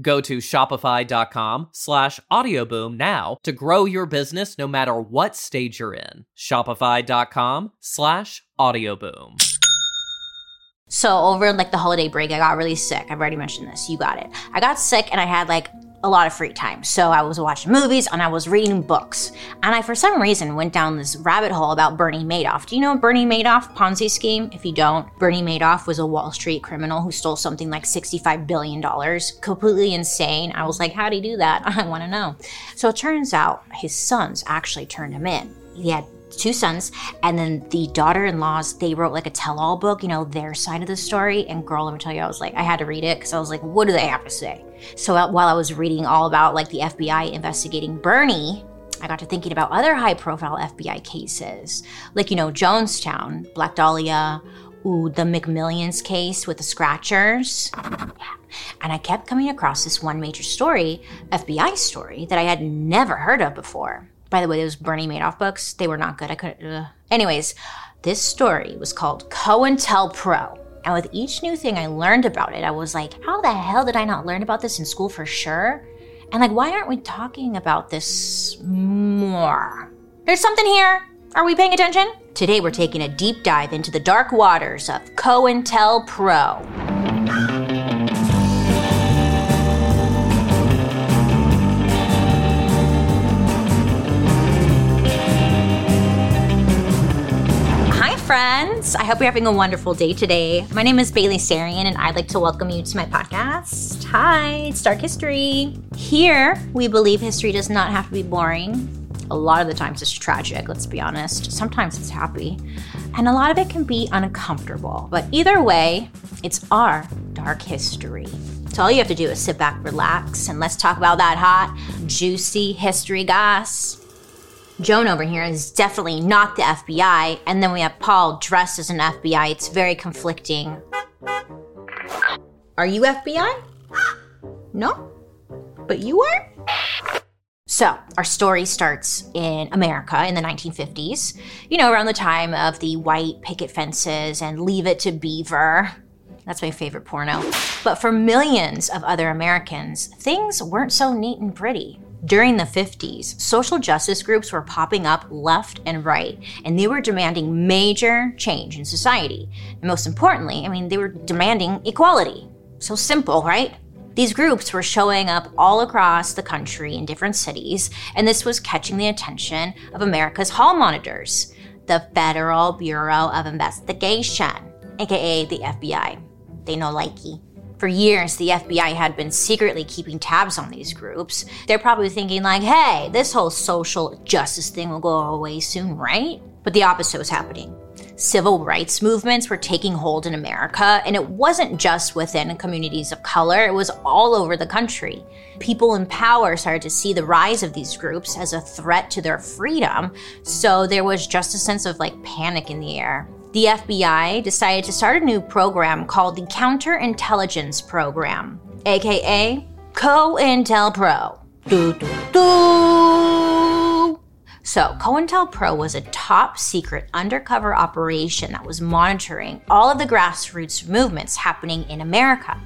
Go to shopify.com slash audioboom now to grow your business no matter what stage you're in. Shopify.com slash audioboom. So over like the holiday break, I got really sick. I've already mentioned this. You got it. I got sick and I had like a lot of free time. So I was watching movies and I was reading books. And I, for some reason, went down this rabbit hole about Bernie Madoff. Do you know Bernie Madoff Ponzi scheme? If you don't, Bernie Madoff was a Wall Street criminal who stole something like $65 billion. Completely insane. I was like, how'd he do that? I want to know. So it turns out his sons actually turned him in. He had two sons and then the daughter-in-laws they wrote like a tell-all book you know their side of the story and girl let me tell you i was like i had to read it because i was like what do they have to say so uh, while i was reading all about like the fbi investigating bernie I got to thinking about other high profile FBI cases, like, you know, Jonestown, Black Dahlia, ooh, the McMillions case with the scratchers. Yeah. And I kept coming across this one major story, FBI story, that I had never heard of before. By the way, those Bernie Madoff books, they were not good. I couldn't. Anyways, this story was called COINTELPRO. And with each new thing I learned about it, I was like, how the hell did I not learn about this in school for sure? And like, why aren't we talking about this more? There's something here. Are we paying attention? Today we're taking a deep dive into the dark waters of COINTELPRO. Friends. I hope you're having a wonderful day today. My name is Bailey Sarian, and I'd like to welcome you to my podcast. Hi, it's Dark History. Here, we believe history does not have to be boring. A lot of the times it's tragic, let's be honest. Sometimes it's happy. And a lot of it can be uncomfortable. But either way, it's our dark history. So all you have to do is sit back, relax, and let's talk about that hot, juicy history goss. Joan over here is definitely not the FBI, and then we have Paul dressed as an FBI. It's very conflicting. Are you FBI? No? But you are? So, our story starts in America in the 1950s, you know, around the time of the white picket fences and Leave It to Beaver. That's my favorite porno. But for millions of other Americans, things weren't so neat and pretty. During the 50s, social justice groups were popping up left and right, and they were demanding major change in society. And most importantly, I mean, they were demanding equality. So simple, right? These groups were showing up all across the country in different cities, and this was catching the attention of America's hall monitors, the Federal Bureau of Investigation, aka the FBI. They know likey. For years, the FBI had been secretly keeping tabs on these groups. They're probably thinking, like, hey, this whole social justice thing will go away soon, right? But the opposite was happening. Civil rights movements were taking hold in America, and it wasn't just within communities of color, it was all over the country. People in power started to see the rise of these groups as a threat to their freedom, so there was just a sense of like panic in the air the FBI decided to start a new program called the Counterintelligence Program, aka COINTELPRO. Doo, doo, doo. So, COINTELPRO was a top secret undercover operation that was monitoring all of the grassroots movements happening in America.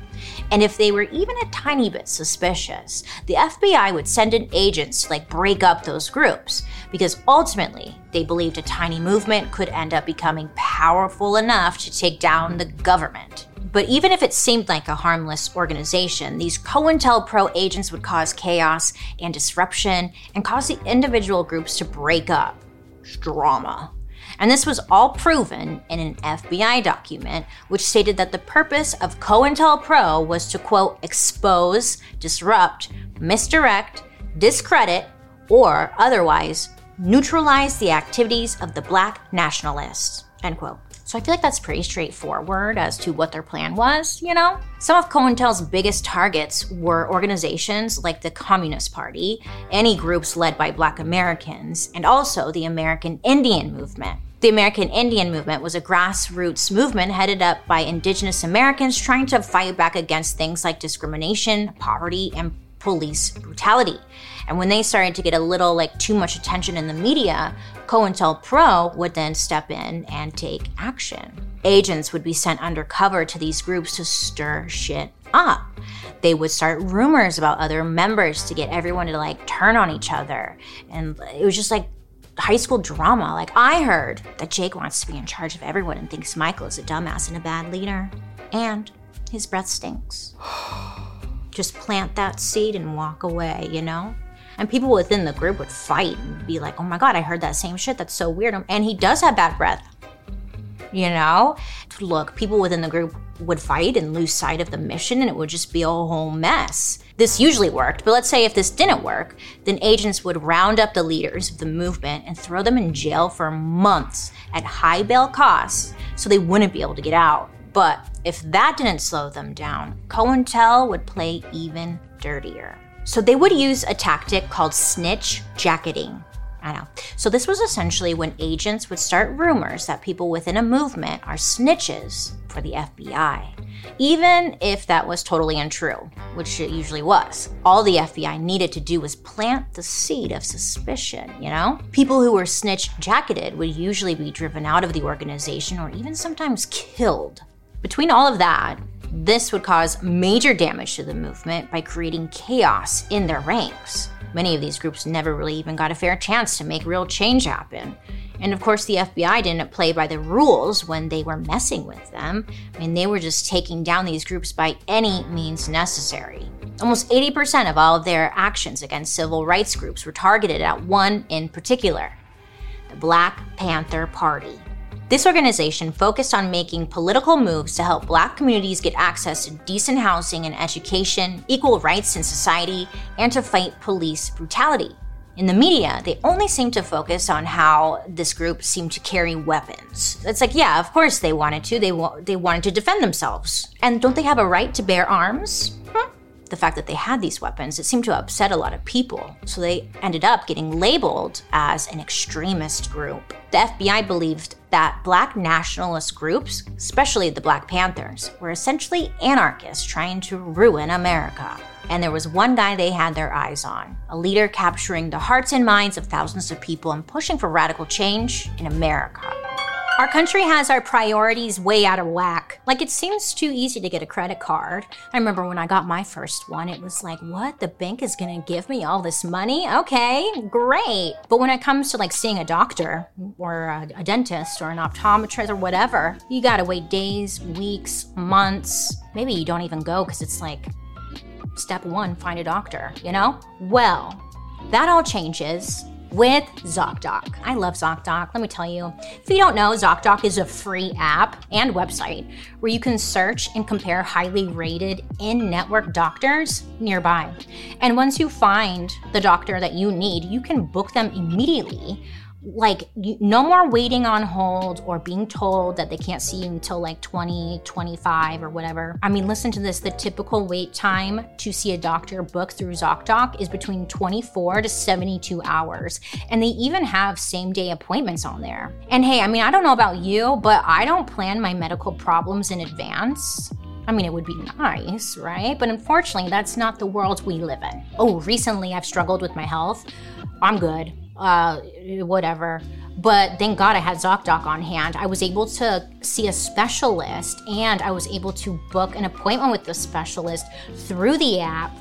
And if they were even a tiny bit suspicious, the FBI would send in agents to like break up those groups because ultimately they believed a tiny movement could end up becoming powerful enough to take down the government. But even if it seemed like a harmless organization, these COINTELPRO agents would cause chaos and disruption and cause the individual groups to break up. Drama. And this was all proven in an FBI document, which stated that the purpose of COINTELPRO was to, quote, expose, disrupt, misdirect, discredit, or otherwise neutralize the activities of the black nationalists, end quote. So I feel like that's pretty straightforward as to what their plan was, you know? Some of COINTEL's biggest targets were organizations like the Communist Party, any groups led by black Americans, and also the American Indian Movement. The American Indian Movement was a grassroots movement headed up by indigenous Americans trying to fight back against things like discrimination, poverty, and police brutality. And when they started to get a little like too much attention in the media, COINTELPRO would then step in and take action. Agents would be sent undercover to these groups to stir shit up. They would start rumors about other members to get everyone to like turn on each other. And it was just like high school drama. Like, I heard that Jake wants to be in charge of everyone and thinks Michael is a dumbass and a bad leader. And his breath stinks. Just plant that seed and walk away, you know? And people within the group would fight and be like, oh my God, I heard that same shit. That's so weird. And he does have bad breath. You know? Look, people within the group would fight and lose sight of the mission, and it would just be a whole mess. This usually worked, but let's say if this didn't work, then agents would round up the leaders of the movement and throw them in jail for months at high bail costs so they wouldn't be able to get out. But if that didn't slow them down, COINTEL would play even dirtier. So they would use a tactic called snitch jacketing. I know. So this was essentially when agents would start rumors that people within a movement are snitches for the FBI. Even if that was totally untrue, which it usually was. All the FBI needed to do was plant the seed of suspicion, you know? People who were snitch jacketed would usually be driven out of the organization or even sometimes killed. Between all of that, this would cause major damage to the movement by creating chaos in their ranks. Many of these groups never really even got a fair chance to make real change happen. And of course, the FBI didn't play by the rules when they were messing with them. I mean, they were just taking down these groups by any means necessary. Almost 80% of all of their actions against civil rights groups were targeted at one in particular the Black Panther Party. This organization focused on making political moves to help black communities get access to decent housing and education, equal rights in society, and to fight police brutality. In the media, they only seem to focus on how this group seemed to carry weapons. It's like, yeah, of course they wanted to. They, wa- they wanted to defend themselves. And don't they have a right to bear arms? Hmm? The fact that they had these weapons, it seemed to upset a lot of people. So they ended up getting labeled as an extremist group. The FBI believed that black nationalist groups, especially the Black Panthers, were essentially anarchists trying to ruin America. And there was one guy they had their eyes on a leader capturing the hearts and minds of thousands of people and pushing for radical change in America. Our country has our priorities way out of whack. Like, it seems too easy to get a credit card. I remember when I got my first one, it was like, what? The bank is gonna give me all this money? Okay, great. But when it comes to like seeing a doctor or a, a dentist or an optometrist or whatever, you gotta wait days, weeks, months. Maybe you don't even go because it's like, step one, find a doctor, you know? Well, that all changes with ZocDoc. I love ZocDoc. Let me tell you. If you don't know, ZocDoc is a free app and website where you can search and compare highly rated in network doctors nearby. And once you find the doctor that you need, you can book them immediately like no more waiting on hold or being told that they can't see you until like 20 25 or whatever. I mean, listen to this. The typical wait time to see a doctor booked through ZocDoc is between 24 to 72 hours. And they even have same day appointments on there. And hey, I mean, I don't know about you, but I don't plan my medical problems in advance. I mean, it would be nice, right? But unfortunately, that's not the world we live in. Oh, recently I've struggled with my health. I'm good. Uh, whatever. But thank God I had ZocDoc on hand. I was able to see a specialist and I was able to book an appointment with the specialist through the app.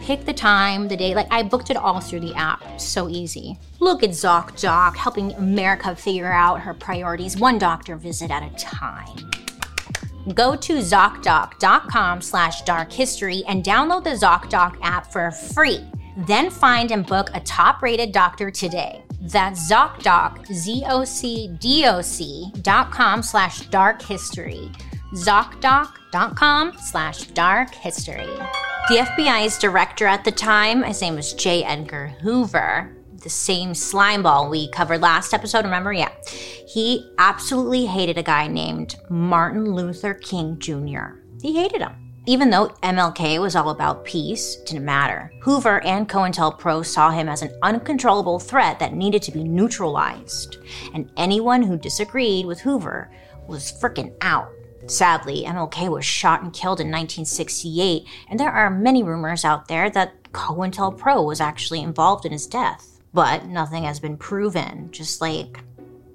Pick the time, the day, like I booked it all through the app. So easy. Look at ZocDoc helping America figure out her priorities one doctor visit at a time. Go to ZocDoc.com slash dark history and download the ZocDoc app for free. Then find and book a top rated doctor today. That's ZocDoc, Z-O-C-D-O-C dot com slash dark history. ZocDoc.com slash dark history. The FBI's director at the time, his name was J. Edgar Hoover, the same slimeball we covered last episode, remember? Yeah. He absolutely hated a guy named Martin Luther King Jr. He hated him. Even though MLK was all about peace, didn't matter. Hoover and COINTELPRO saw him as an uncontrollable threat that needed to be neutralized. And anyone who disagreed with Hoover was freaking out. Sadly, MLK was shot and killed in 1968, and there are many rumors out there that COINTELPRO was actually involved in his death. But nothing has been proven, just like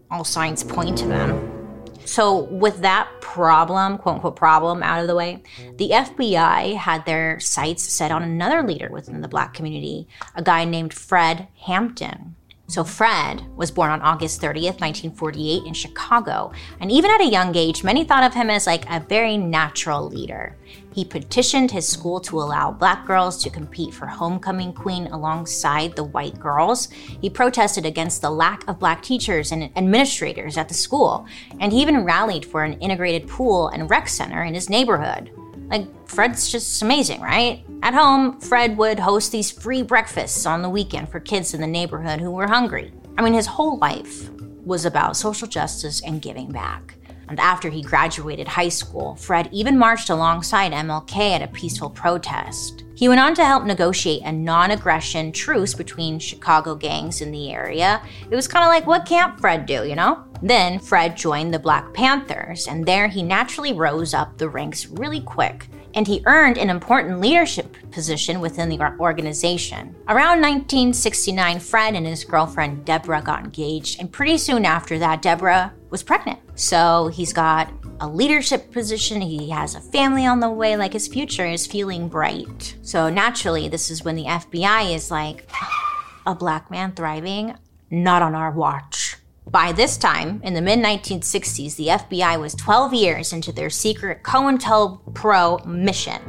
all signs point to them. So, with that problem, quote unquote problem, out of the way, the FBI had their sights set on another leader within the black community, a guy named Fred Hampton. So, Fred was born on August 30th, 1948, in Chicago. And even at a young age, many thought of him as like a very natural leader. He petitioned his school to allow black girls to compete for homecoming queen alongside the white girls. He protested against the lack of black teachers and administrators at the school. And he even rallied for an integrated pool and rec center in his neighborhood. Like, Fred's just amazing, right? At home, Fred would host these free breakfasts on the weekend for kids in the neighborhood who were hungry. I mean, his whole life was about social justice and giving back. And after he graduated high school, Fred even marched alongside MLK at a peaceful protest. He went on to help negotiate a non aggression truce between Chicago gangs in the area. It was kind of like, what can't Fred do, you know? Then Fred joined the Black Panthers, and there he naturally rose up the ranks really quick and he earned an important leadership position within the organization. Around 1969, Fred and his girlfriend Deborah got engaged, and pretty soon after that, Deborah was pregnant. So he's got a leadership position, he has a family on the way, like his future is feeling bright. So naturally, this is when the FBI is like, a black man thriving? Not on our watch. By this time, in the mid 1960s, the FBI was 12 years into their secret COINTELPRO mission.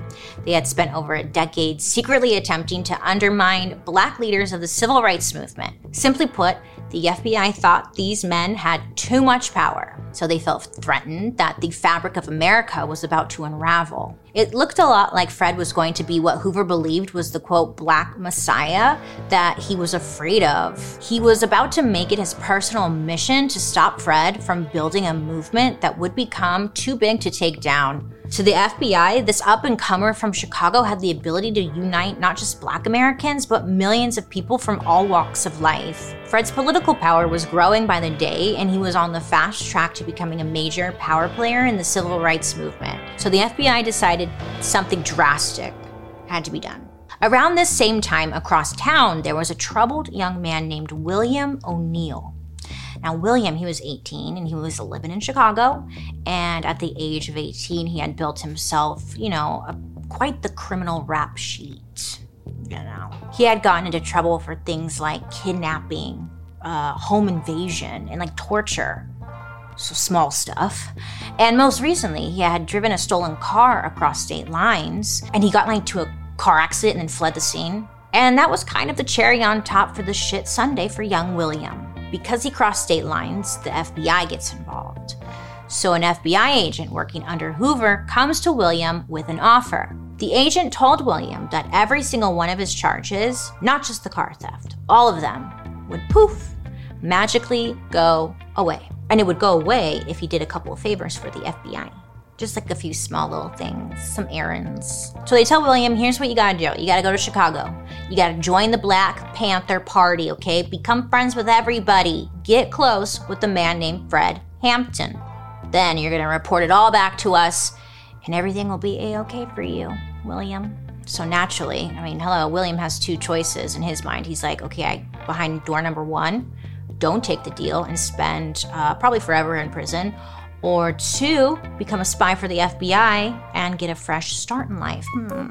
They had spent over a decade secretly attempting to undermine black leaders of the civil rights movement. Simply put, the FBI thought these men had too much power, so they felt threatened that the fabric of America was about to unravel. It looked a lot like Fred was going to be what Hoover believed was the quote, black messiah that he was afraid of. He was about to make it his personal mission to stop Fred from building a movement that would become too big to take down. To the FBI, this up and comer from Chicago had the ability to unite not just black Americans, but millions of people from all walks of life. Fred's political power was growing by the day, and he was on the fast track to becoming a major power player in the civil rights movement. So the FBI decided something drastic had to be done. Around this same time, across town, there was a troubled young man named William O'Neal. Now, William, he was 18 and he was living in Chicago. And at the age of 18, he had built himself, you know, a, quite the criminal rap sheet. You know, he had gotten into trouble for things like kidnapping, uh, home invasion, and like torture. So small stuff. And most recently, he had driven a stolen car across state lines and he got into a car accident and then fled the scene. And that was kind of the cherry on top for the shit sundae for young William. Because he crossed state lines, the FBI gets involved. So, an FBI agent working under Hoover comes to William with an offer. The agent told William that every single one of his charges, not just the car theft, all of them, would poof, magically go away. And it would go away if he did a couple of favors for the FBI just like a few small little things, some errands. So they tell William, here's what you gotta do. You gotta go to Chicago. You gotta join the Black Panther Party, okay? Become friends with everybody. Get close with a man named Fred Hampton. Then you're gonna report it all back to us, and everything will be a okay for you, William. So naturally, I mean, hello, William has two choices in his mind. He's like, okay, I behind door number one, don't take the deal and spend uh, probably forever in prison, or two, become a spy for the FBI and get a fresh start in life. Hmm.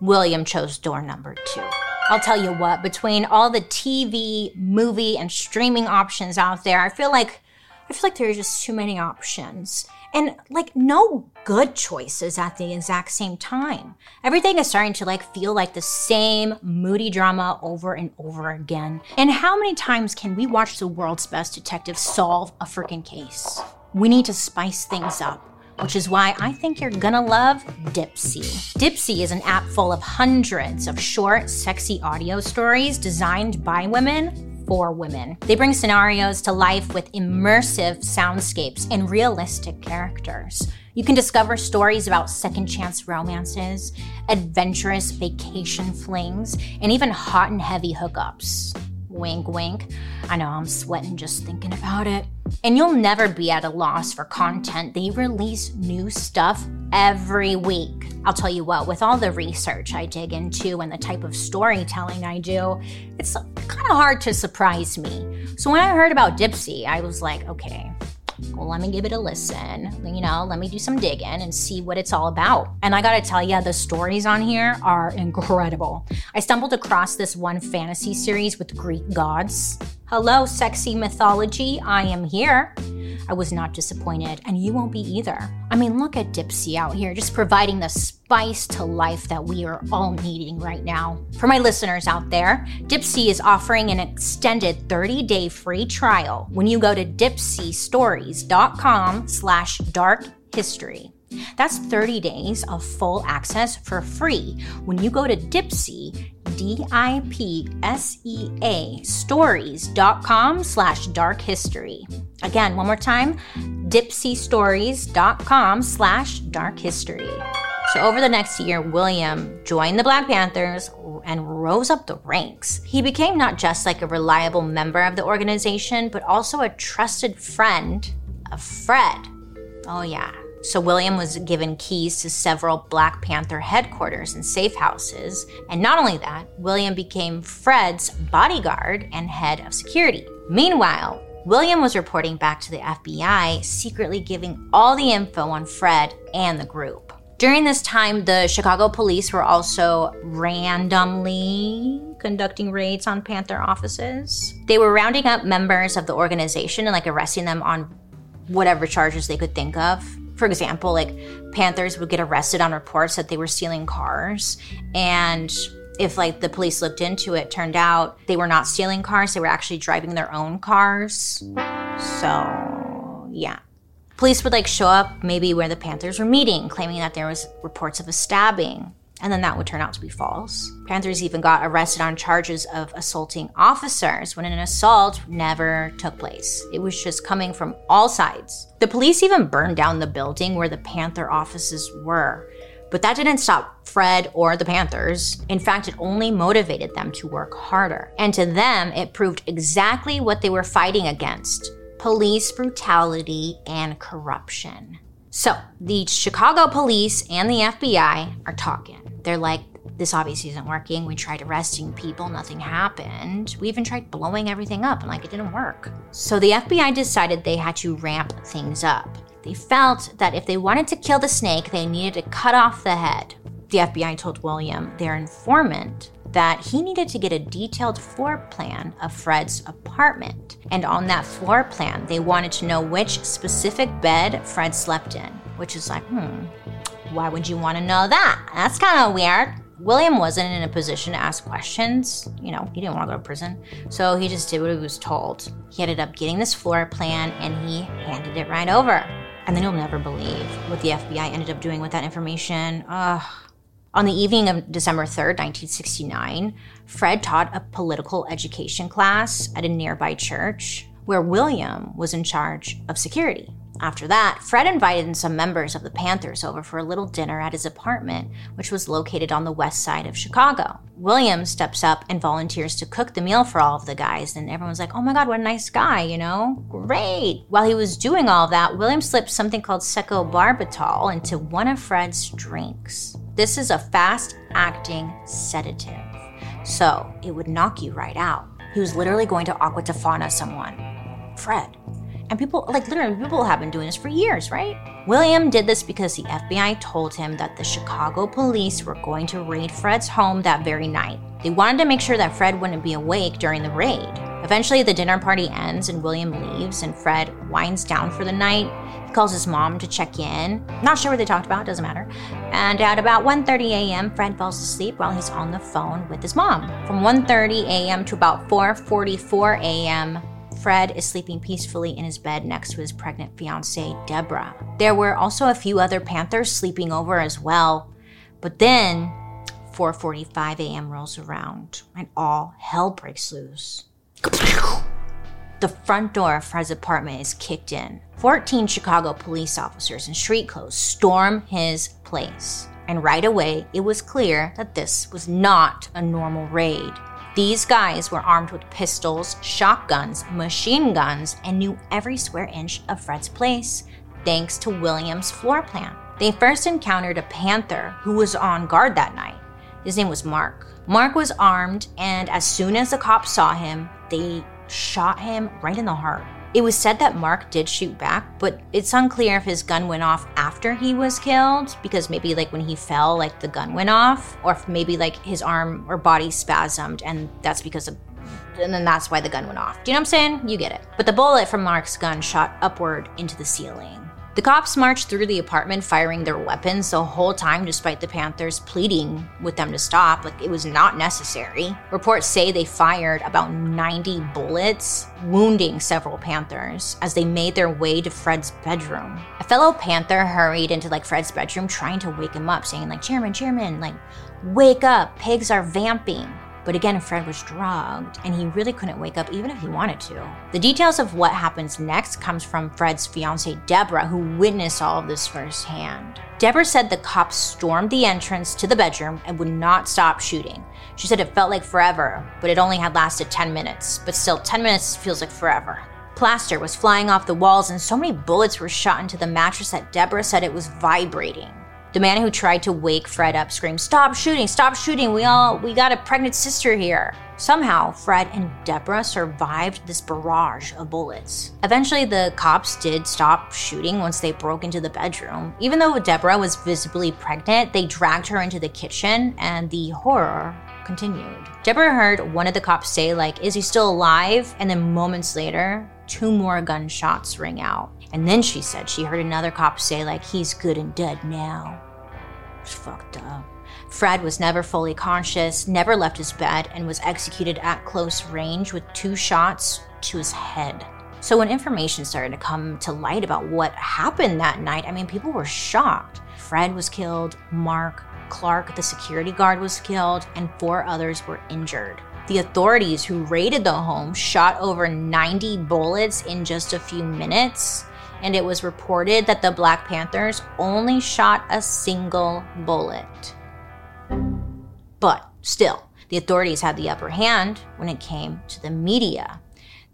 William chose door number two. I'll tell you what, between all the TV, movie, and streaming options out there, I feel like I feel like there are just too many options. And like no good choices at the exact same time. Everything is starting to like feel like the same moody drama over and over again. And how many times can we watch the world's best detective solve a freaking case? We need to spice things up which is why I think you're gonna love Dipsea. Dipsea is an app full of hundreds of short, sexy audio stories designed by women for women. They bring scenarios to life with immersive soundscapes and realistic characters. You can discover stories about second chance romances, adventurous vacation flings, and even hot and heavy hookups. Wink, wink. I know I'm sweating just thinking about it. And you'll never be at a loss for content. They release new stuff every week. I'll tell you what, with all the research I dig into and the type of storytelling I do, it's kind of hard to surprise me. So when I heard about Dipsea, I was like, okay, well, let me give it a listen. You know, let me do some digging and see what it's all about. And I gotta tell you, the stories on here are incredible. I stumbled across this one fantasy series with Greek gods. Hello, sexy mythology, I am here. I was not disappointed, and you won't be either. I mean, look at Dipsea out here, just providing the spice to life that we are all needing right now. For my listeners out there, Dipsea is offering an extended 30-day free trial when you go to dipseastories.com slash dark history. That's 30 days of full access for free when you go to Dipsea, D-I-P-S-E-A, stories.com slash dark history. Again, one more time, dipseastories.com slash dark history. So over the next year, William joined the Black Panthers and rose up the ranks. He became not just like a reliable member of the organization, but also a trusted friend of Fred. Oh yeah, so William was given keys to several Black Panther headquarters and safe houses. And not only that, William became Fred's bodyguard and head of security. Meanwhile, William was reporting back to the FBI, secretly giving all the info on Fred and the group. During this time, the Chicago police were also randomly conducting raids on Panther offices. They were rounding up members of the organization and like arresting them on whatever charges they could think of for example, like Panthers would get arrested on reports that they were stealing cars. And if like the police looked into it, turned out they were not stealing cars, they were actually driving their own cars. So, yeah. Police would like show up maybe where the Panthers were meeting, claiming that there was reports of a stabbing and then that would turn out to be false. Panthers even got arrested on charges of assaulting officers when an assault never took place. It was just coming from all sides. The police even burned down the building where the Panther offices were. But that didn't stop Fred or the Panthers. In fact, it only motivated them to work harder. And to them, it proved exactly what they were fighting against police brutality and corruption. So, the Chicago police and the FBI are talking. They're like, this obviously isn't working. We tried arresting people, nothing happened. We even tried blowing everything up, and like it didn't work. So the FBI decided they had to ramp things up. They felt that if they wanted to kill the snake, they needed to cut off the head. The FBI told William, their informant, that he needed to get a detailed floor plan of Fred's apartment. And on that floor plan, they wanted to know which specific bed Fred slept in, which is like, hmm, why would you want to know that? That's kind of weird. William wasn't in a position to ask questions. You know, he didn't want to go to prison. So he just did what he was told. He ended up getting this floor plan and he handed it right over. And then you'll never believe what the FBI ended up doing with that information. Ugh. On the evening of December 3rd, 1969, Fred taught a political education class at a nearby church where William was in charge of security. After that, Fred invited some members of the Panthers over for a little dinner at his apartment, which was located on the west side of Chicago. William steps up and volunteers to cook the meal for all of the guys, and everyone's like, oh my god, what a nice guy, you know? Great! While he was doing all that, William slipped something called secobarbital into one of Fred's drinks. This is a fast acting sedative, so it would knock you right out. He was literally going to aqua tofana someone. Fred. And people, like literally, people have been doing this for years, right? William did this because the FBI told him that the Chicago police were going to raid Fred's home that very night. They wanted to make sure that Fred wouldn't be awake during the raid. Eventually, the dinner party ends and William leaves, and Fred winds down for the night. He calls his mom to check in. Not sure what they talked about, doesn't matter. And at about 1:30 a.m., Fred falls asleep while he's on the phone with his mom. From 1:30 a.m. to about 4:44 a.m., Fred is sleeping peacefully in his bed next to his pregnant fiancee, Deborah. There were also a few other Panthers sleeping over as well. But then 4:45 a.m. rolls around and all hell breaks loose. The front door of Fred's apartment is kicked in. 14 Chicago police officers in street clothes storm his place. And right away, it was clear that this was not a normal raid. These guys were armed with pistols, shotguns, machine guns, and knew every square inch of Fred's place, thanks to William's floor plan. They first encountered a panther who was on guard that night. His name was Mark. Mark was armed, and as soon as the cops saw him, they shot him right in the heart. It was said that Mark did shoot back, but it's unclear if his gun went off after he was killed, because maybe like when he fell, like the gun went off, or if maybe like his arm or body spasmed, and that's because of and then that's why the gun went off. Do you know what I'm saying? You get it. But the bullet from Mark's gun shot upward into the ceiling. The cops marched through the apartment firing their weapons the whole time, despite the Panthers pleading with them to stop. Like, it was not necessary. Reports say they fired about 90 bullets, wounding several Panthers as they made their way to Fred's bedroom. A fellow Panther hurried into like Fred's bedroom trying to wake him up, saying, like, Chairman, Chairman, like, wake up, pigs are vamping. But again, Fred was drugged and he really couldn't wake up even if he wanted to. The details of what happens next comes from Fred's fiancee Deborah, who witnessed all of this firsthand. Deborah said the cops stormed the entrance to the bedroom and would not stop shooting. She said it felt like forever, but it only had lasted 10 minutes. But still, 10 minutes feels like forever. Plaster was flying off the walls, and so many bullets were shot into the mattress that Deborah said it was vibrating. The man who tried to wake Fred up screamed, Stop shooting, stop shooting, we all, we got a pregnant sister here. Somehow, Fred and Deborah survived this barrage of bullets. Eventually, the cops did stop shooting once they broke into the bedroom. Even though Deborah was visibly pregnant, they dragged her into the kitchen and the horror continued. Deborah heard one of the cops say, like, is he still alive? And then moments later, two more gunshots ring out. And then she said she heard another cop say, like, he's good and dead now. It's fucked up. Fred was never fully conscious, never left his bed, and was executed at close range with two shots to his head. So when information started to come to light about what happened that night, I mean, people were shocked. Fred was killed, Mark, Clark, the security guard, was killed, and four others were injured. The authorities who raided the home shot over 90 bullets in just a few minutes and it was reported that the Black Panthers only shot a single bullet. But still, the authorities had the upper hand when it came to the media.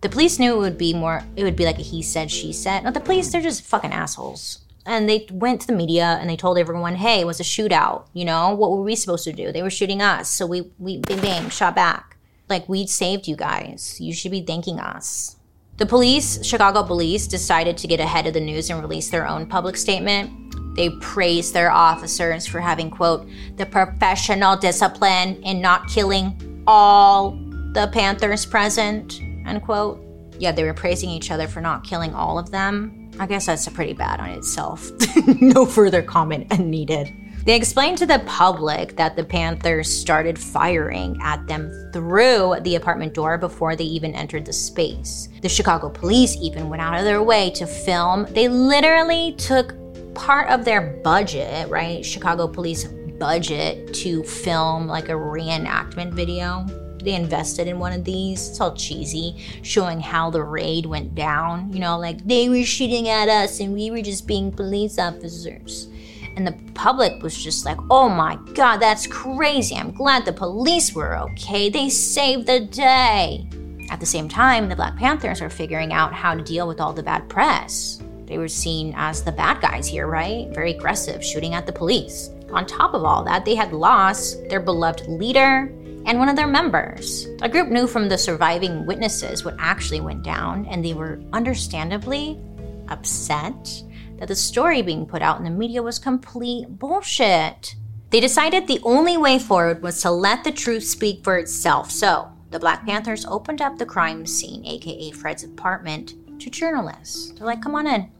The police knew it would be more, it would be like a he said, she said. No, the police, they're just fucking assholes. And they went to the media and they told everyone, hey, it was a shootout. You know, what were we supposed to do? They were shooting us. So we, we bang, bang, shot back. Like, we saved you guys. You should be thanking us. The police, Chicago police, decided to get ahead of the news and release their own public statement. They praised their officers for having, quote, the professional discipline in not killing all the Panthers present, unquote. Yeah, they were praising each other for not killing all of them. I guess that's pretty bad on itself. no further comment needed. They explained to the public that the Panthers started firing at them through the apartment door before they even entered the space. The Chicago police even went out of their way to film. They literally took part of their budget, right? Chicago police budget to film like a reenactment video. They invested in one of these. It's all cheesy, showing how the raid went down. You know, like they were shooting at us and we were just being police officers. And the public was just like, oh my god, that's crazy. I'm glad the police were okay. They saved the day. At the same time, the Black Panthers are figuring out how to deal with all the bad press. They were seen as the bad guys here, right? Very aggressive, shooting at the police. On top of all that, they had lost their beloved leader and one of their members. A group knew from the surviving witnesses what actually went down, and they were understandably upset that the story being put out in the media was complete bullshit. They decided the only way forward was to let the truth speak for itself. So, the Black Panthers opened up the crime scene, aka Fred's apartment, to journalists. They're like, come on in,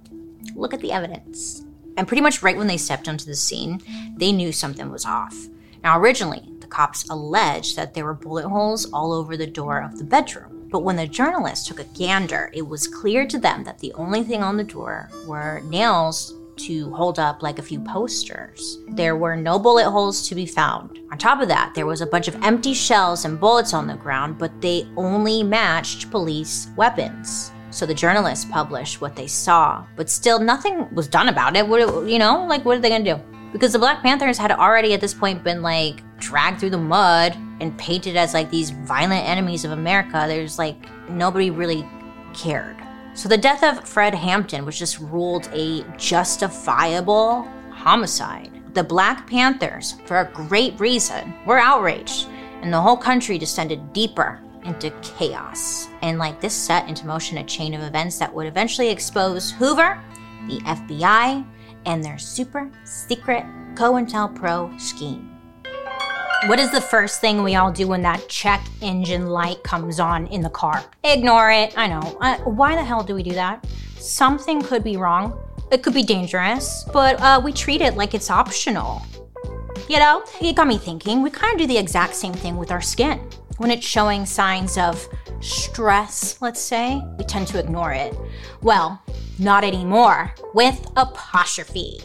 look at the evidence. And pretty much right when they stepped onto the scene, they knew something was off. Now, originally, the cops alleged that there were bullet holes all over the door of the bedroom. But when the journalists took a gander, it was clear to them that the only thing on the door were nails to hold up like a few posters. There were no bullet holes to be found. On top of that, there was a bunch of empty shells and bullets on the ground, but they only matched police weapons. So the journalists published what they saw, but still nothing was done about it. What, you know, like what are they gonna do? Because the Black Panthers had already at this point been like dragged through the mud and painted as like these violent enemies of America, there's like nobody really cared. So the death of Fred Hampton was just ruled a justifiable homicide. The Black Panthers, for a great reason, were outraged, and the whole country descended deeper into chaos. And like this set into motion a chain of events that would eventually expose Hoover, the FBI, and their super secret COINTELPRO scheme. What is the first thing we all do when that check engine light comes on in the car? Ignore it. I know. Uh, why the hell do we do that? Something could be wrong. It could be dangerous, but uh, we treat it like it's optional. You know, it got me thinking, we kind of do the exact same thing with our skin. When it's showing signs of stress, let's say, we tend to ignore it. Well, not anymore with apostrophe.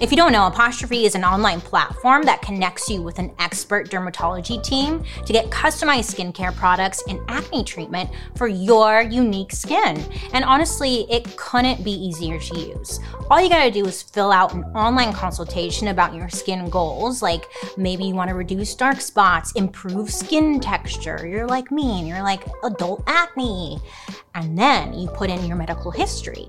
If you don't know, Apostrophe is an online platform that connects you with an expert dermatology team to get customized skincare products and acne treatment for your unique skin. And honestly, it couldn't be easier to use. All you gotta do is fill out an online consultation about your skin goals, like maybe you wanna reduce dark spots, improve skin texture, you're like me and you're like adult acne. And then you put in your medical history.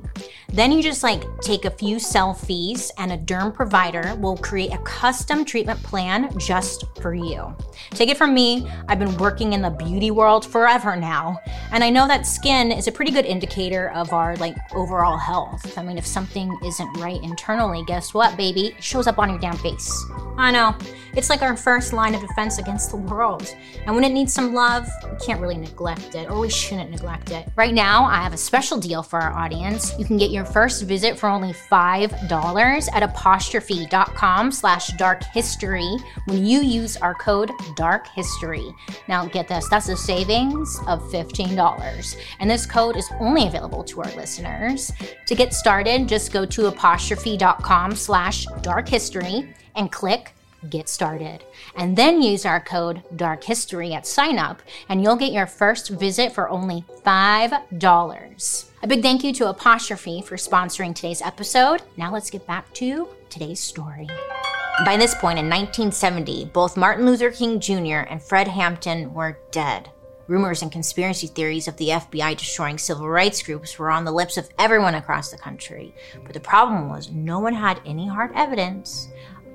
Then you just like take a few selfies and a derm provider will create a custom treatment plan just for you. Take it from me, I've been working in the beauty world forever now, and I know that skin is a pretty good indicator of our like overall health. I mean, if something isn't right internally, guess what, baby? It shows up on your damn face. I know. It's like our first line of defense against the world. And when it needs some love, we can't really neglect it, or we shouldn't neglect it. Right now, I have a special deal for our audience. You can get your first visit for only $5 at apostrophe.com slash dark history when you use our code dark history. Now get this, that's a savings of $15. And this code is only available to our listeners. To get started, just go to apostrophe.com slash dark history and click get started. And then use our code Dark History at sign up, and you'll get your first visit for only $5. A big thank you to Apostrophe for sponsoring today's episode. Now let's get back to today's story. By this point in 1970, both Martin Luther King Jr. and Fred Hampton were dead. Rumors and conspiracy theories of the FBI destroying civil rights groups were on the lips of everyone across the country. But the problem was no one had any hard evidence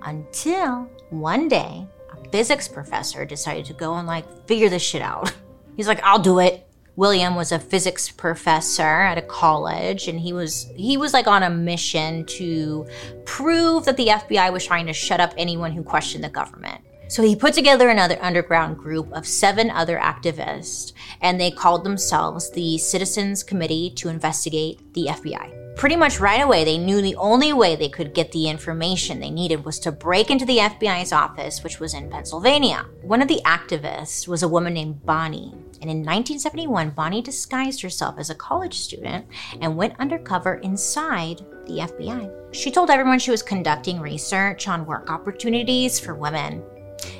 until one day a physics professor decided to go and like figure this shit out. He's like, I'll do it. William was a physics professor at a college and he was he was like on a mission to prove that the FBI was trying to shut up anyone who questioned the government. So he put together another underground group of seven other activists and they called themselves the Citizens Committee to investigate the FBI. Pretty much right away, they knew the only way they could get the information they needed was to break into the FBI's office, which was in Pennsylvania. One of the activists was a woman named Bonnie. And in 1971, Bonnie disguised herself as a college student and went undercover inside the FBI. She told everyone she was conducting research on work opportunities for women.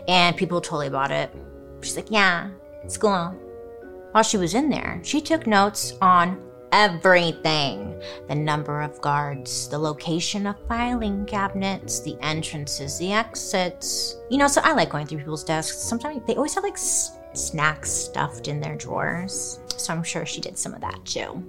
And people totally bought it. She's like, yeah, it's cool. While she was in there, she took notes on everything the number of guards, the location of filing cabinets, the entrances, the exits. You know, so I like going through people's desks. Sometimes they always have like s- snacks stuffed in their drawers. So I'm sure she did some of that too.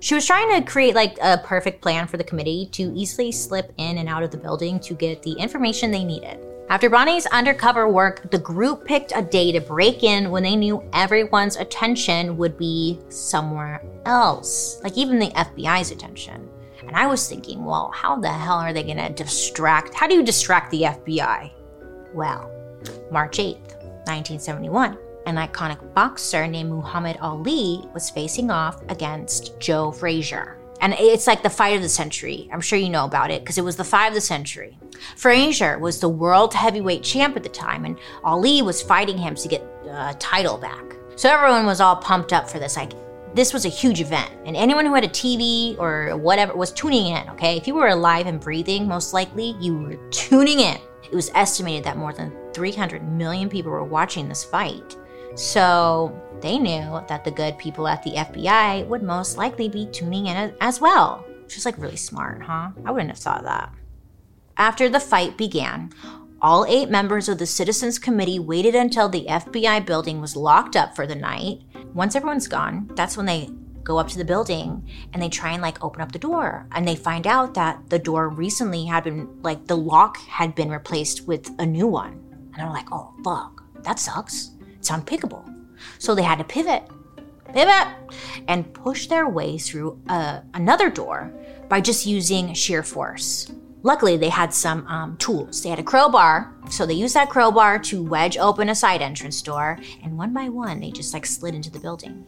She was trying to create like a perfect plan for the committee to easily slip in and out of the building to get the information they needed. After Bonnie's undercover work, the group picked a day to break in when they knew everyone's attention would be somewhere else, like even the FBI's attention. And I was thinking, well, how the hell are they going to distract? How do you distract the FBI? Well, March 8th, 1971, an iconic boxer named Muhammad Ali was facing off against Joe Frazier. And it's like the fight of the century. I'm sure you know about it because it was the fight of the century. Frazier was the world heavyweight champ at the time, and Ali was fighting him to get a title back. So everyone was all pumped up for this. Like, this was a huge event, and anyone who had a TV or whatever was tuning in, okay? If you were alive and breathing, most likely you were tuning in. It was estimated that more than 300 million people were watching this fight. So they knew that the good people at the FBI would most likely be tuning in as well. Which is like really smart, huh? I wouldn't have thought that. After the fight began, all eight members of the Citizens Committee waited until the FBI building was locked up for the night. Once everyone's gone, that's when they go up to the building and they try and like open up the door. And they find out that the door recently had been, like, the lock had been replaced with a new one. And they're like, oh, fuck, that sucks. It's unpickable. So they had to pivot, pivot, and push their way through uh, another door by just using sheer force. Luckily, they had some um, tools. They had a crowbar, so they used that crowbar to wedge open a side entrance door, and one by one, they just like slid into the building.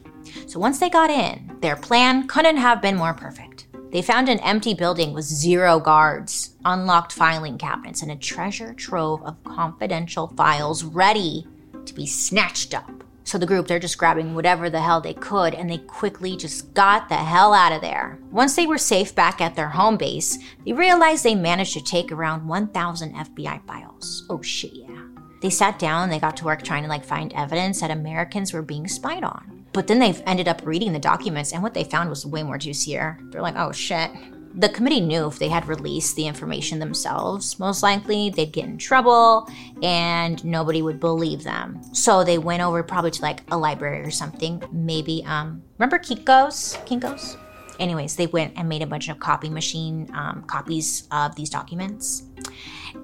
So once they got in, their plan couldn't have been more perfect. They found an empty building with zero guards, unlocked filing cabinets, and a treasure trove of confidential files ready to be snatched up. So the group, they're just grabbing whatever the hell they could and they quickly just got the hell out of there. Once they were safe back at their home base, they realized they managed to take around 1,000 FBI files. Oh shit, yeah. They sat down, they got to work trying to like find evidence that Americans were being spied on. But then they ended up reading the documents and what they found was way more juicier. They're like, oh shit, the committee knew if they had released the information themselves, most likely they'd get in trouble and nobody would believe them. So they went over probably to like a library or something. Maybe, um, remember Kinko's? Kinko's? Anyways, they went and made a bunch of copy machine um, copies of these documents.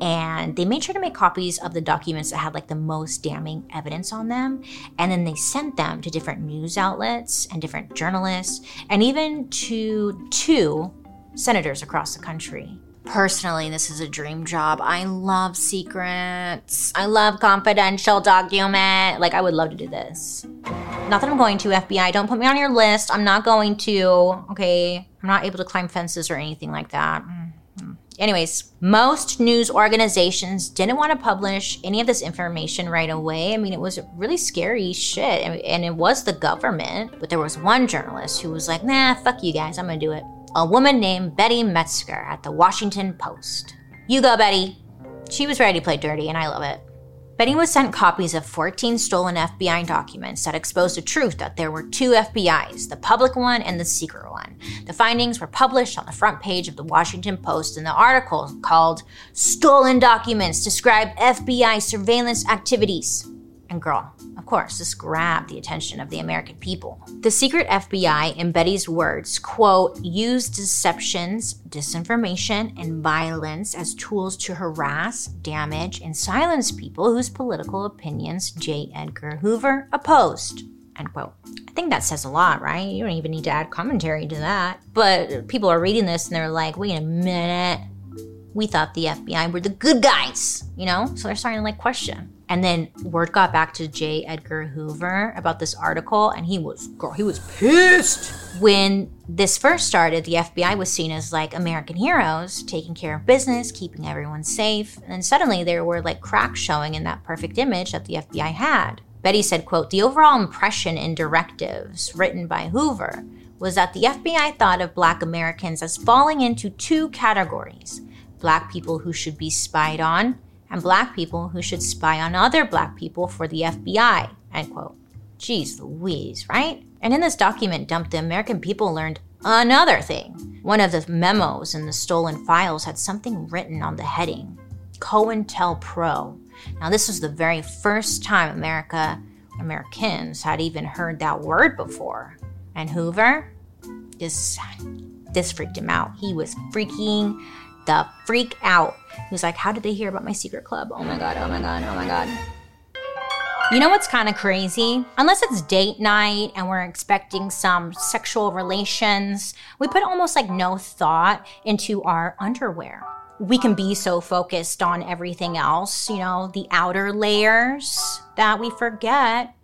And they made sure to make copies of the documents that had like the most damning evidence on them. And then they sent them to different news outlets and different journalists, and even to two senators across the country. Personally, this is a dream job. I love secrets. I love confidential document. Like, I would love to do this. Not that I'm going to, FBI. Don't put me on your list. I'm not going to. Okay. I'm not able to climb fences or anything like that. Mm-hmm. Anyways, most news organizations didn't want to publish any of this information right away. I mean, it was really scary shit, and it was the government. But there was one journalist who was like, nah, fuck you guys, I'm gonna do it a woman named Betty Medsger at the Washington Post. You go, Betty. She was ready to play dirty, and I love it. Betty was sent copies of 14 stolen FBI documents that exposed the truth that there were two FBIs, the public one and the secret one. The findings were published on the front page of the Washington Post in the article called Stolen Documents Describe FBI Surveillance Activities. And girl, of course, this grabbed the attention of the American people. The secret FBI, in Betty's words, quote, used deceptions, disinformation, and violence as tools to harass, damage, and silence people whose political opinions J. Edgar Hoover opposed. End quote. I think that says a lot, right? You don't even need to add commentary to that. But people are reading this and they're like, wait a minute. We thought the FBI were the good guys, you know? So they're starting to like question. And then word got back to J. Edgar Hoover about this article, and he was, girl, he was pissed. When this first started, the FBI was seen as like American heroes, taking care of business, keeping everyone safe. And suddenly there were like cracks showing in that perfect image that the FBI had. Betty said, quote, the overall impression in directives written by Hoover was that the FBI thought of black Americans as falling into two categories black people who should be spied on and black people who should spy on other black people for the FBI, end quote. Jeez Louise, right? And in this document dump, the American people learned another thing. One of the memos in the stolen files had something written on the heading COINTELPRO. Now, this was the very first time America, Americans had even heard that word before. And Hoover, This this freaked him out. He was freaking the freak out. He was like, How did they hear about my secret club? Oh my god, oh my god, oh my god. You know what's kind of crazy? Unless it's date night and we're expecting some sexual relations, we put almost like no thought into our underwear. We can be so focused on everything else, you know, the outer layers, that we forget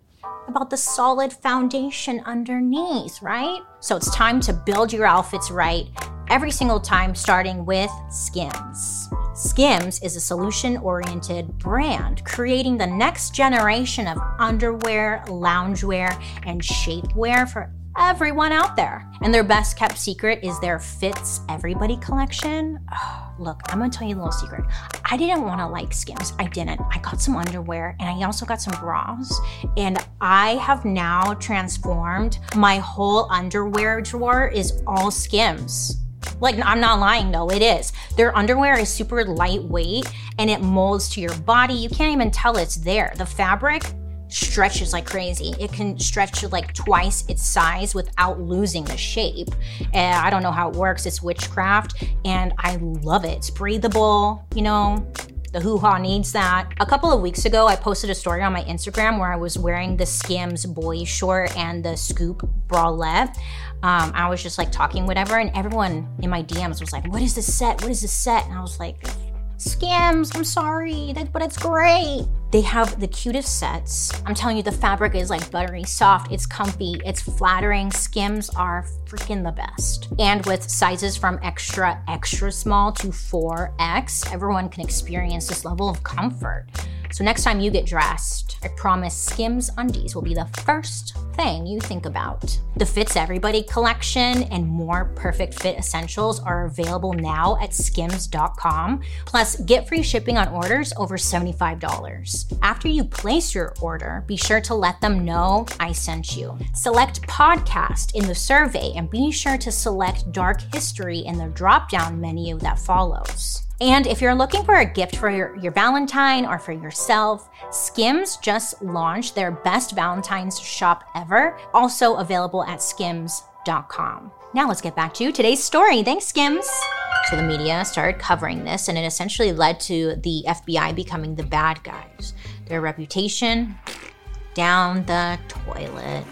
about the solid foundation underneath, right? So it's time to build your outfits right every single time, starting with Skims. Skims is a solution oriented brand creating the next generation of underwear, loungewear, and shapewear for everyone out there. And their best kept secret is their Fits Everybody collection. Oh, look, I'm gonna tell you a little secret. I didn't wanna like Skims. I didn't. I got some underwear and I also got some bras. And I have now transformed my whole underwear drawer is all Skims. Like, I'm not lying though, it is. Their underwear is super lightweight and it molds to your body. You can't even tell it's there. The fabric stretches like crazy. It can stretch to like twice its size without losing the shape. And I don't know how it works. It's witchcraft and I love it. It's breathable, you know. The hoo ha needs that. A couple of weeks ago, I posted a story on my Instagram where I was wearing the Skims boy short and the Scoop bralette. Um, I was just like talking, whatever, and everyone in my DMs was like, What is this set? What is this set? And I was like, Skims, I'm sorry, but it's great. They have the cutest sets. I'm telling you, the fabric is like buttery soft. It's comfy. It's flattering. Skims are freaking the best. And with sizes from extra, extra small to 4X, everyone can experience this level of comfort. So next time you get dressed, I promise Skims undies will be the first thing you think about. The Fits Everybody collection and more perfect fit essentials are available now at skims.com. Plus, get free shipping on orders over $75. After you place your order, be sure to let them know I sent you. Select podcast in the survey and be sure to select dark history in the drop down menu that follows. And if you're looking for a gift for your, your Valentine or for yourself, Skims just launched their best Valentine's shop ever, also available at skims.com. Now let's get back to today's story. Thanks, Skims. So the media started covering this, and it essentially led to the FBI becoming the bad guys. Their reputation down the toilet.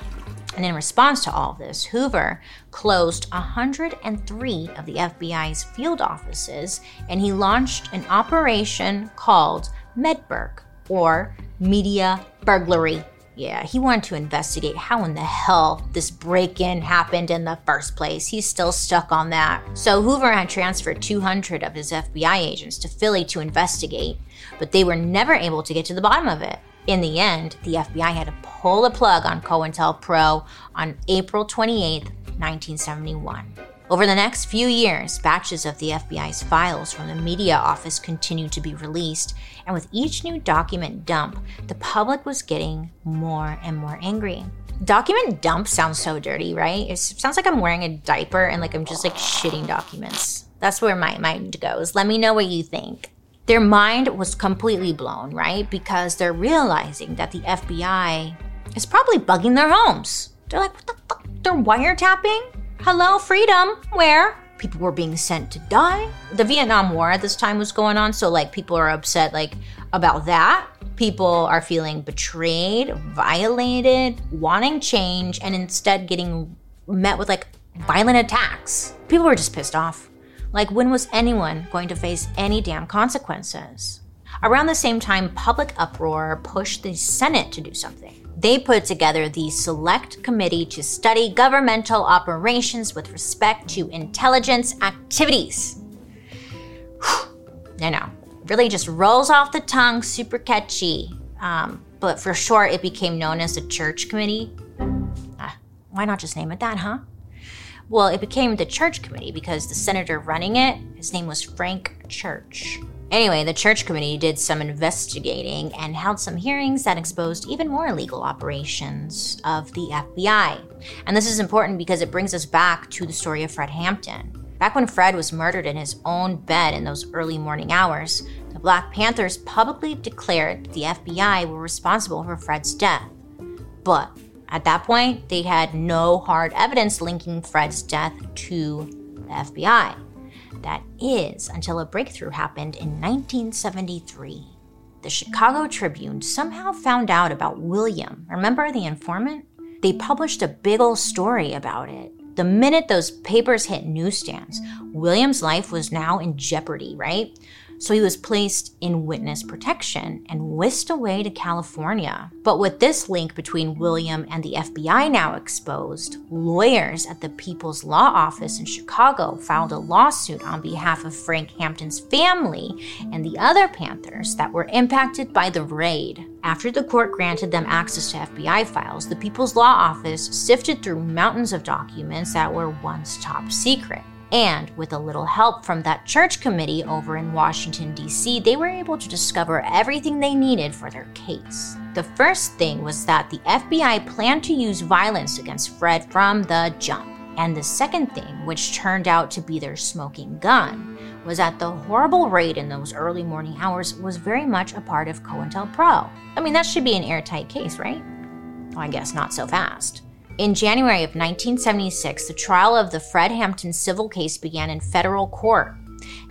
And in response to all of this, Hoover closed 103 of the FBI's field offices and he launched an operation called Medburg, or Media Burglary. Yeah, he wanted to investigate how in the hell this break in happened in the first place. He's still stuck on that. So Hoover had transferred 200 of his FBI agents to Philly to investigate, but they were never able to get to the bottom of it. In the end, the FBI had to pull the plug on COINTELPRO on April 28, 1971. Over the next few years, batches of the FBI's files from the media office continued to be released, and with each new document dump, the public was getting more and more angry. Document dump sounds so dirty, right? It sounds like I'm wearing a diaper and like I'm just like shitting documents. That's where my mind goes. Let me know what you think their mind was completely blown, right? Because they're realizing that the FBI is probably bugging their homes. They're like, what the fuck? They're wiretapping? Hello, freedom? Where? People were being sent to die. The Vietnam War at this time was going on, so like people are upset like about that. People are feeling betrayed, violated, wanting change, and instead getting met with like violent attacks. People were just pissed off. Like, when was anyone going to face any damn consequences? Around the same time, public uproar pushed the Senate to do something. They put together the Select Committee to study governmental operations with respect to intelligence activities. I know, really just rolls off the tongue, super catchy. Um, but for short, it became known as the Church Committee. Ah, why not just name it that, huh? Well, it became the church committee because the senator running it, his name was Frank Church. Anyway, the church committee did some investigating and held some hearings that exposed even more illegal operations of the FBI. And this is important because it brings us back to the story of Fred Hampton. Back when Fred was murdered in his own bed in those early morning hours, the Black Panthers publicly declared the FBI were responsible for Fred's death. But At that point, they had no hard evidence linking Fred's death to the FBI. That is until a breakthrough happened in 1973. The Chicago Tribune somehow found out about William. Remember the informant? They published a big old story about it. The minute those papers hit newsstands, William's life was now in jeopardy, right? So he was placed in witness protection and whisked away to California. But with this link between William and the FBI now exposed, lawyers at the People's Law Office in Chicago filed a lawsuit on behalf of Frank Hampton's family and the other Panthers that were impacted by the raid. After the court granted them access to FBI files, the People's Law Office sifted through mountains of documents that were once top secret. And with a little help from that church committee over in Washington, D.C., they were able to discover everything they needed for their case. The first thing was that the FBI planned to use violence against Fred from the jump. And the second thing, which turned out to be their smoking gun, was that the horrible raid in those early morning hours was very much a part of COINTELPRO. I mean, that should be an airtight case, right? Well, I guess not so fast. In January of 1976, the trial of the Fred Hampton civil case began in federal court,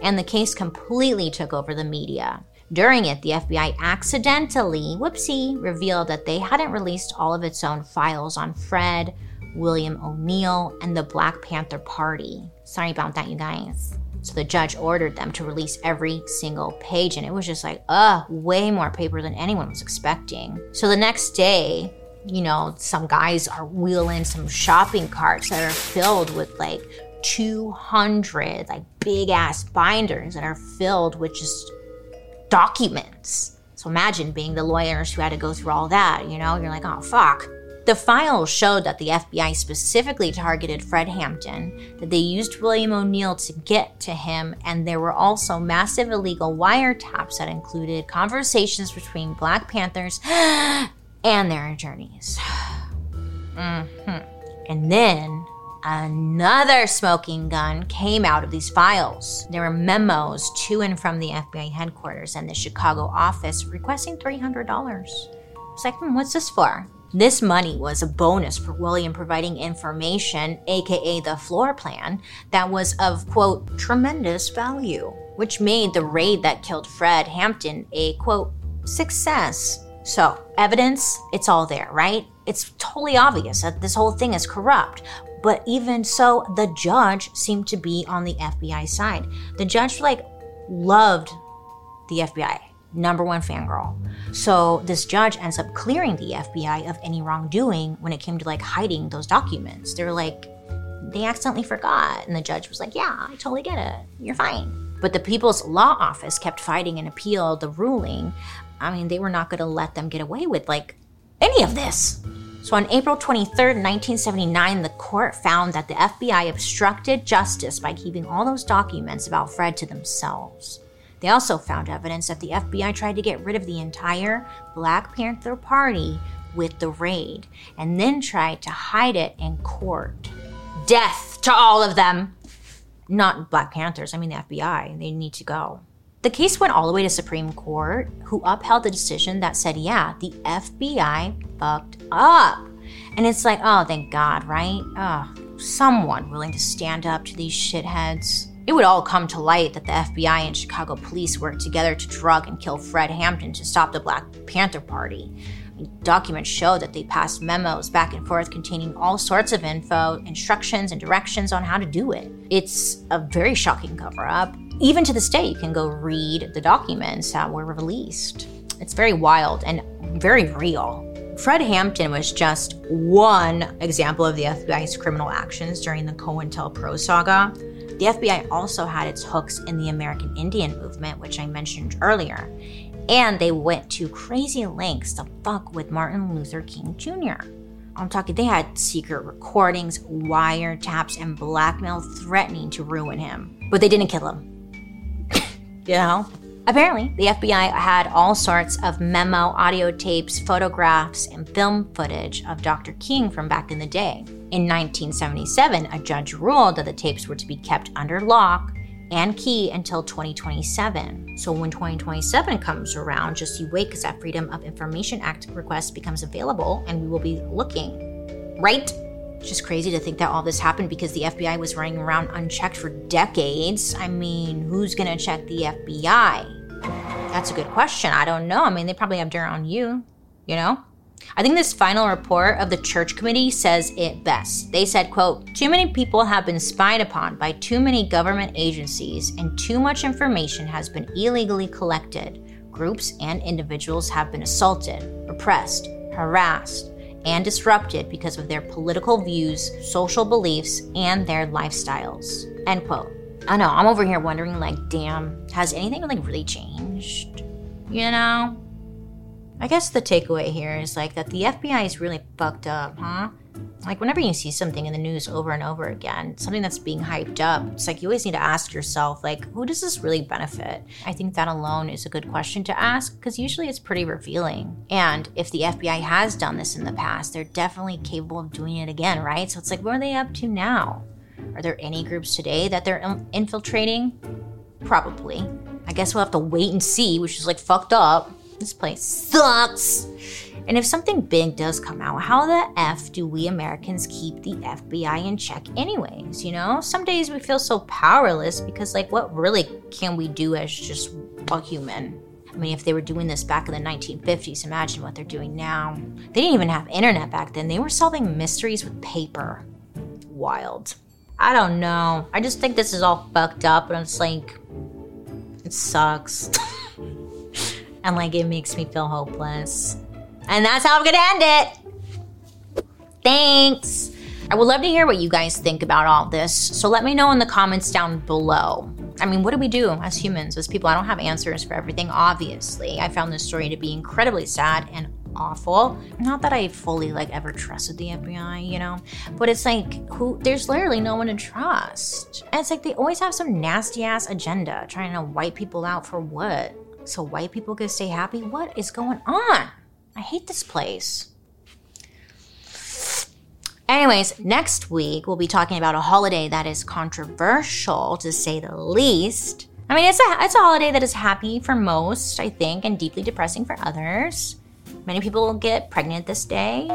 and the case completely took over the media. During it, the FBI accidentally, whoopsie, revealed that they hadn't released all of its own files on Fred, William O'Neill, and the Black Panther Party. Sorry about that, you guys. So the judge ordered them to release every single page, and it was just like, uh, way more paper than anyone was expecting. So the next day, you know, some guys are wheeling some shopping carts that are filled with like 200 like big ass binders that are filled with just documents. So imagine being the lawyers who had to go through all that, you know, you're like, oh fuck. The files showed that the FBI specifically targeted Fred Hampton, that they used William O'Neill to get to him, and there were also massive illegal wiretaps that included conversations between Black Panthers and their attorneys. mm-hmm. And then another smoking gun came out of these files. There were memos to and from the FBI headquarters and the Chicago office requesting $300. It's like, hmm, what's this for? This money was a bonus for William providing information, aka the floor plan, that was of, quote, tremendous value, which made the raid that killed Fred Hampton a, quote, success. So, evidence, it's all there, right? It's totally obvious that this whole thing is corrupt. But even so, the judge seemed to be on the FBI side. The judge, like, loved the FBI, number one fangirl. So, this judge ends up clearing the FBI of any wrongdoing when it came to, like, hiding those documents. They're like, they accidentally forgot. And the judge was like, yeah, I totally get it. You're fine. But the People's Law Office kept fighting and appealed the ruling I mean, they were not going to let them get away with like any of this. So on April 23, 1979, the court found that the FBI obstructed justice by keeping all those documents about Fred to themselves. They also found evidence that the FBI tried to get rid of the entire Black Panther Party with the raid and then tried to hide it in court. Death to all of them! Not Black Panthers, I mean the FBI. They need to go. The case went all the way to Supreme Court, who upheld the decision that said, yeah, the FBI fucked up. And it's like, oh, thank God, right? Someone willing to stand up to these shitheads. It would all come to light that the FBI and Chicago police worked together to drug and kill Fred Hampton to stop the Black Panther Party. Documents show that they passed memos back and forth containing all sorts of info, instructions, and directions on how to do it. It's a very shocking cover up even to this day, you can go read the documents that were released. It's very wild and very real. Fred Hampton was just one example of the FBI's criminal actions during the COINTELPRO saga. The FBI also had its hooks in the American Indian movement, which I mentioned earlier, and they went to crazy lengths to fuck with Martin Luther King Jr. I'm talking, they had secret recordings, wiretaps, and blackmail threatening to ruin him. But they didn't kill him. You know? Apparently, the FBI had all sorts of memo, audio tapes, photographs, and film footage of Dr. King from back in the day. In 1977, a judge ruled that the tapes were to be kept under lock and key until 2027. So when 2027 comes around, just you wait because that Freedom of Information Act request becomes available and we will be looking right? It's just crazy to think that all this happened because the FBI was running around unchecked for decades. I mean, who's gonna check the FBI? That's a good question. I don't know. I mean, they probably have dirt on you, you know? I think this final report of the church committee says it best. They said, quote, too many people have been spied upon by too many government agencies and too much information has been illegally collected. Groups and individuals have been assaulted, repressed, harassed, and disrupted because of their political views, social beliefs, and their lifestyles. End quote. I know, I'm over here wondering, like, damn, has anything like really changed? You know? I guess the takeaway here is like that the FBI is really fucked up, huh? Like whenever you see something in the news over and over again, something that's being hyped up, it's like you always need to ask yourself, like, who does this really benefit? I think that alone is a good question to ask because usually it's pretty revealing. And if the FBI has done this in the past, they're definitely capable of doing it again, right? So it's like, what are they up to now? Are there any groups today that they're infiltrating? Probably. I guess we'll have to wait and see, which is like fucked up. This place sucks. And if something big does come out, how the F do we Americans keep the FBI in check, anyways? You know, some days we feel so powerless because, like, what really can we do as just a human? I mean, if they were doing this back in the 1950s, imagine what they're doing now. They didn't even have internet back then, they were solving mysteries with paper. Wild. I don't know. I just think this is all fucked up, and it's like, it sucks. and like, it makes me feel hopeless. And that's how I'm gonna end it. Thanks. I would love to hear what you guys think about all this. So let me know in the comments down below. I mean, what do we do as humans, as people? I don't have answers for everything, obviously. I found this story to be incredibly sad and awful. Not that I fully like ever trusted the FBI, you know, but it's like who there's literally no one to trust. And it's like they always have some nasty ass agenda trying to wipe people out for what? So white people can stay happy? What is going on? I hate this place. Anyways, next week we'll be talking about a holiday that is controversial to say the least. I mean, it's a it's a holiday that is happy for most, I think, and deeply depressing for others. Many people get pregnant this day.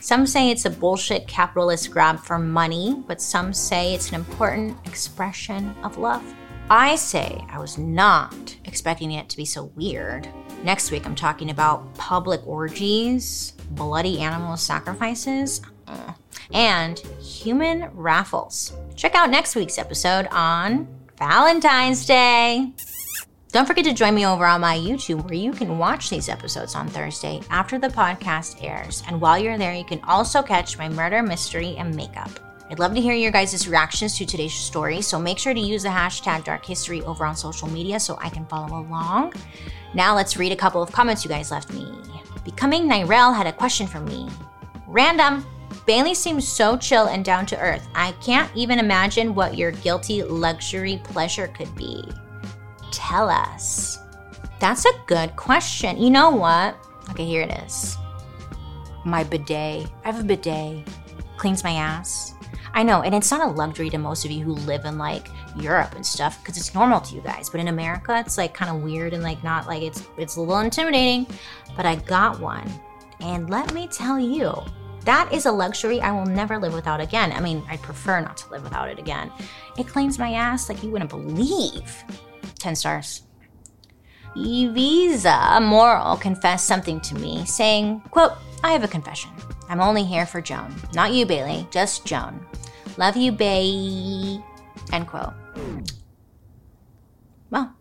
Some say it's a bullshit capitalist grab for money, but some say it's an important expression of love. I say I was not expecting it to be so weird. Next week, I'm talking about public orgies, bloody animal sacrifices, uh, and human raffles. Check out next week's episode on Valentine's Day. Don't forget to join me over on my YouTube where you can watch these episodes on Thursday after the podcast airs. And while you're there, you can also catch my murder, mystery, and makeup. I'd love to hear your guys' reactions to today's story, so make sure to use the hashtag Dark History over on social media so I can follow along. Now let's read a couple of comments you guys left me. Becoming Nirel had a question for me. Random. Bailey seems so chill and down to earth. I can't even imagine what your guilty luxury pleasure could be. Tell us. That's a good question. You know what? Okay, here it is. My bidet. I have a bidet. Cleans my ass. I know, and it's not a luxury to most of you who live in like Europe and stuff because it's normal to you guys. But in America, it's like kind of weird and like not like it's it's a little intimidating. But I got one, and let me tell you, that is a luxury I will never live without again. I mean, I'd prefer not to live without it again. It cleans my ass like you wouldn't believe. 10 stars. Evisa Moral confessed something to me, saying, quote, I have a confession. I'm only here for Joan. Not you, Bailey, just Joan. Love you, bae. End quote. Well,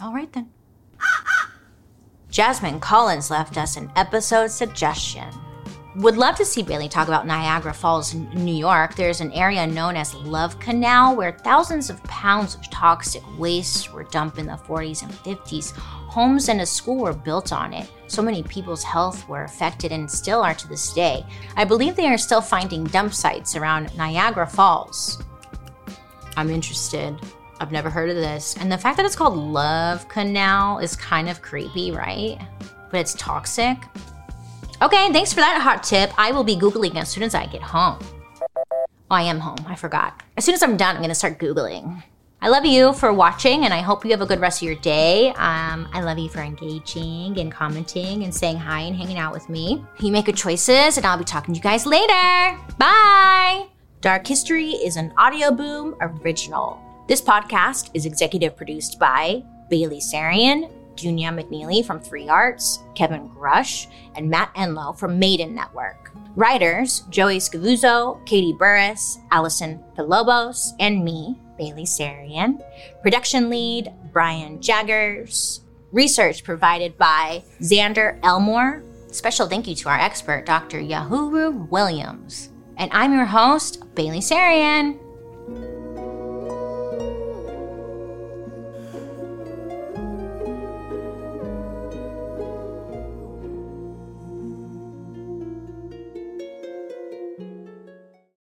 all right then. Jasmine Collins left us an episode suggestion. Would love to see Bailey talk about Niagara Falls, New York. There's an area known as Love Canal where thousands of pounds of toxic waste were dumped in the 40s and 50s. Homes and a school were built on it. So many people's health were affected and still are to this day. I believe they are still finding dump sites around Niagara Falls. I'm interested. I've never heard of this. And the fact that it's called Love Canal is kind of creepy, right? But it's toxic. Okay, thanks for that hot tip. I will be Googling as soon as I get home. Oh, I am home. I forgot. As soon as I'm done, I'm going to start Googling. I love you for watching, and I hope you have a good rest of your day. Um, I love you for engaging and commenting and saying hi and hanging out with me. You make good choices, and I'll be talking to you guys later. Bye. Dark History is an Audio Boom original. This podcast is executive produced by Bailey Sarian, Junia McNeely from Three Arts, Kevin Grush, and Matt Enlow from Maiden Network. Writers Joey Scavuzzo, Katie Burris, Allison Pilobos, and me, Bailey Sarian. Production lead, Brian Jaggers. Research provided by Xander Elmore. Special thank you to our expert, Dr. Yohuru Williams. And I'm your host, Bailey Sarian.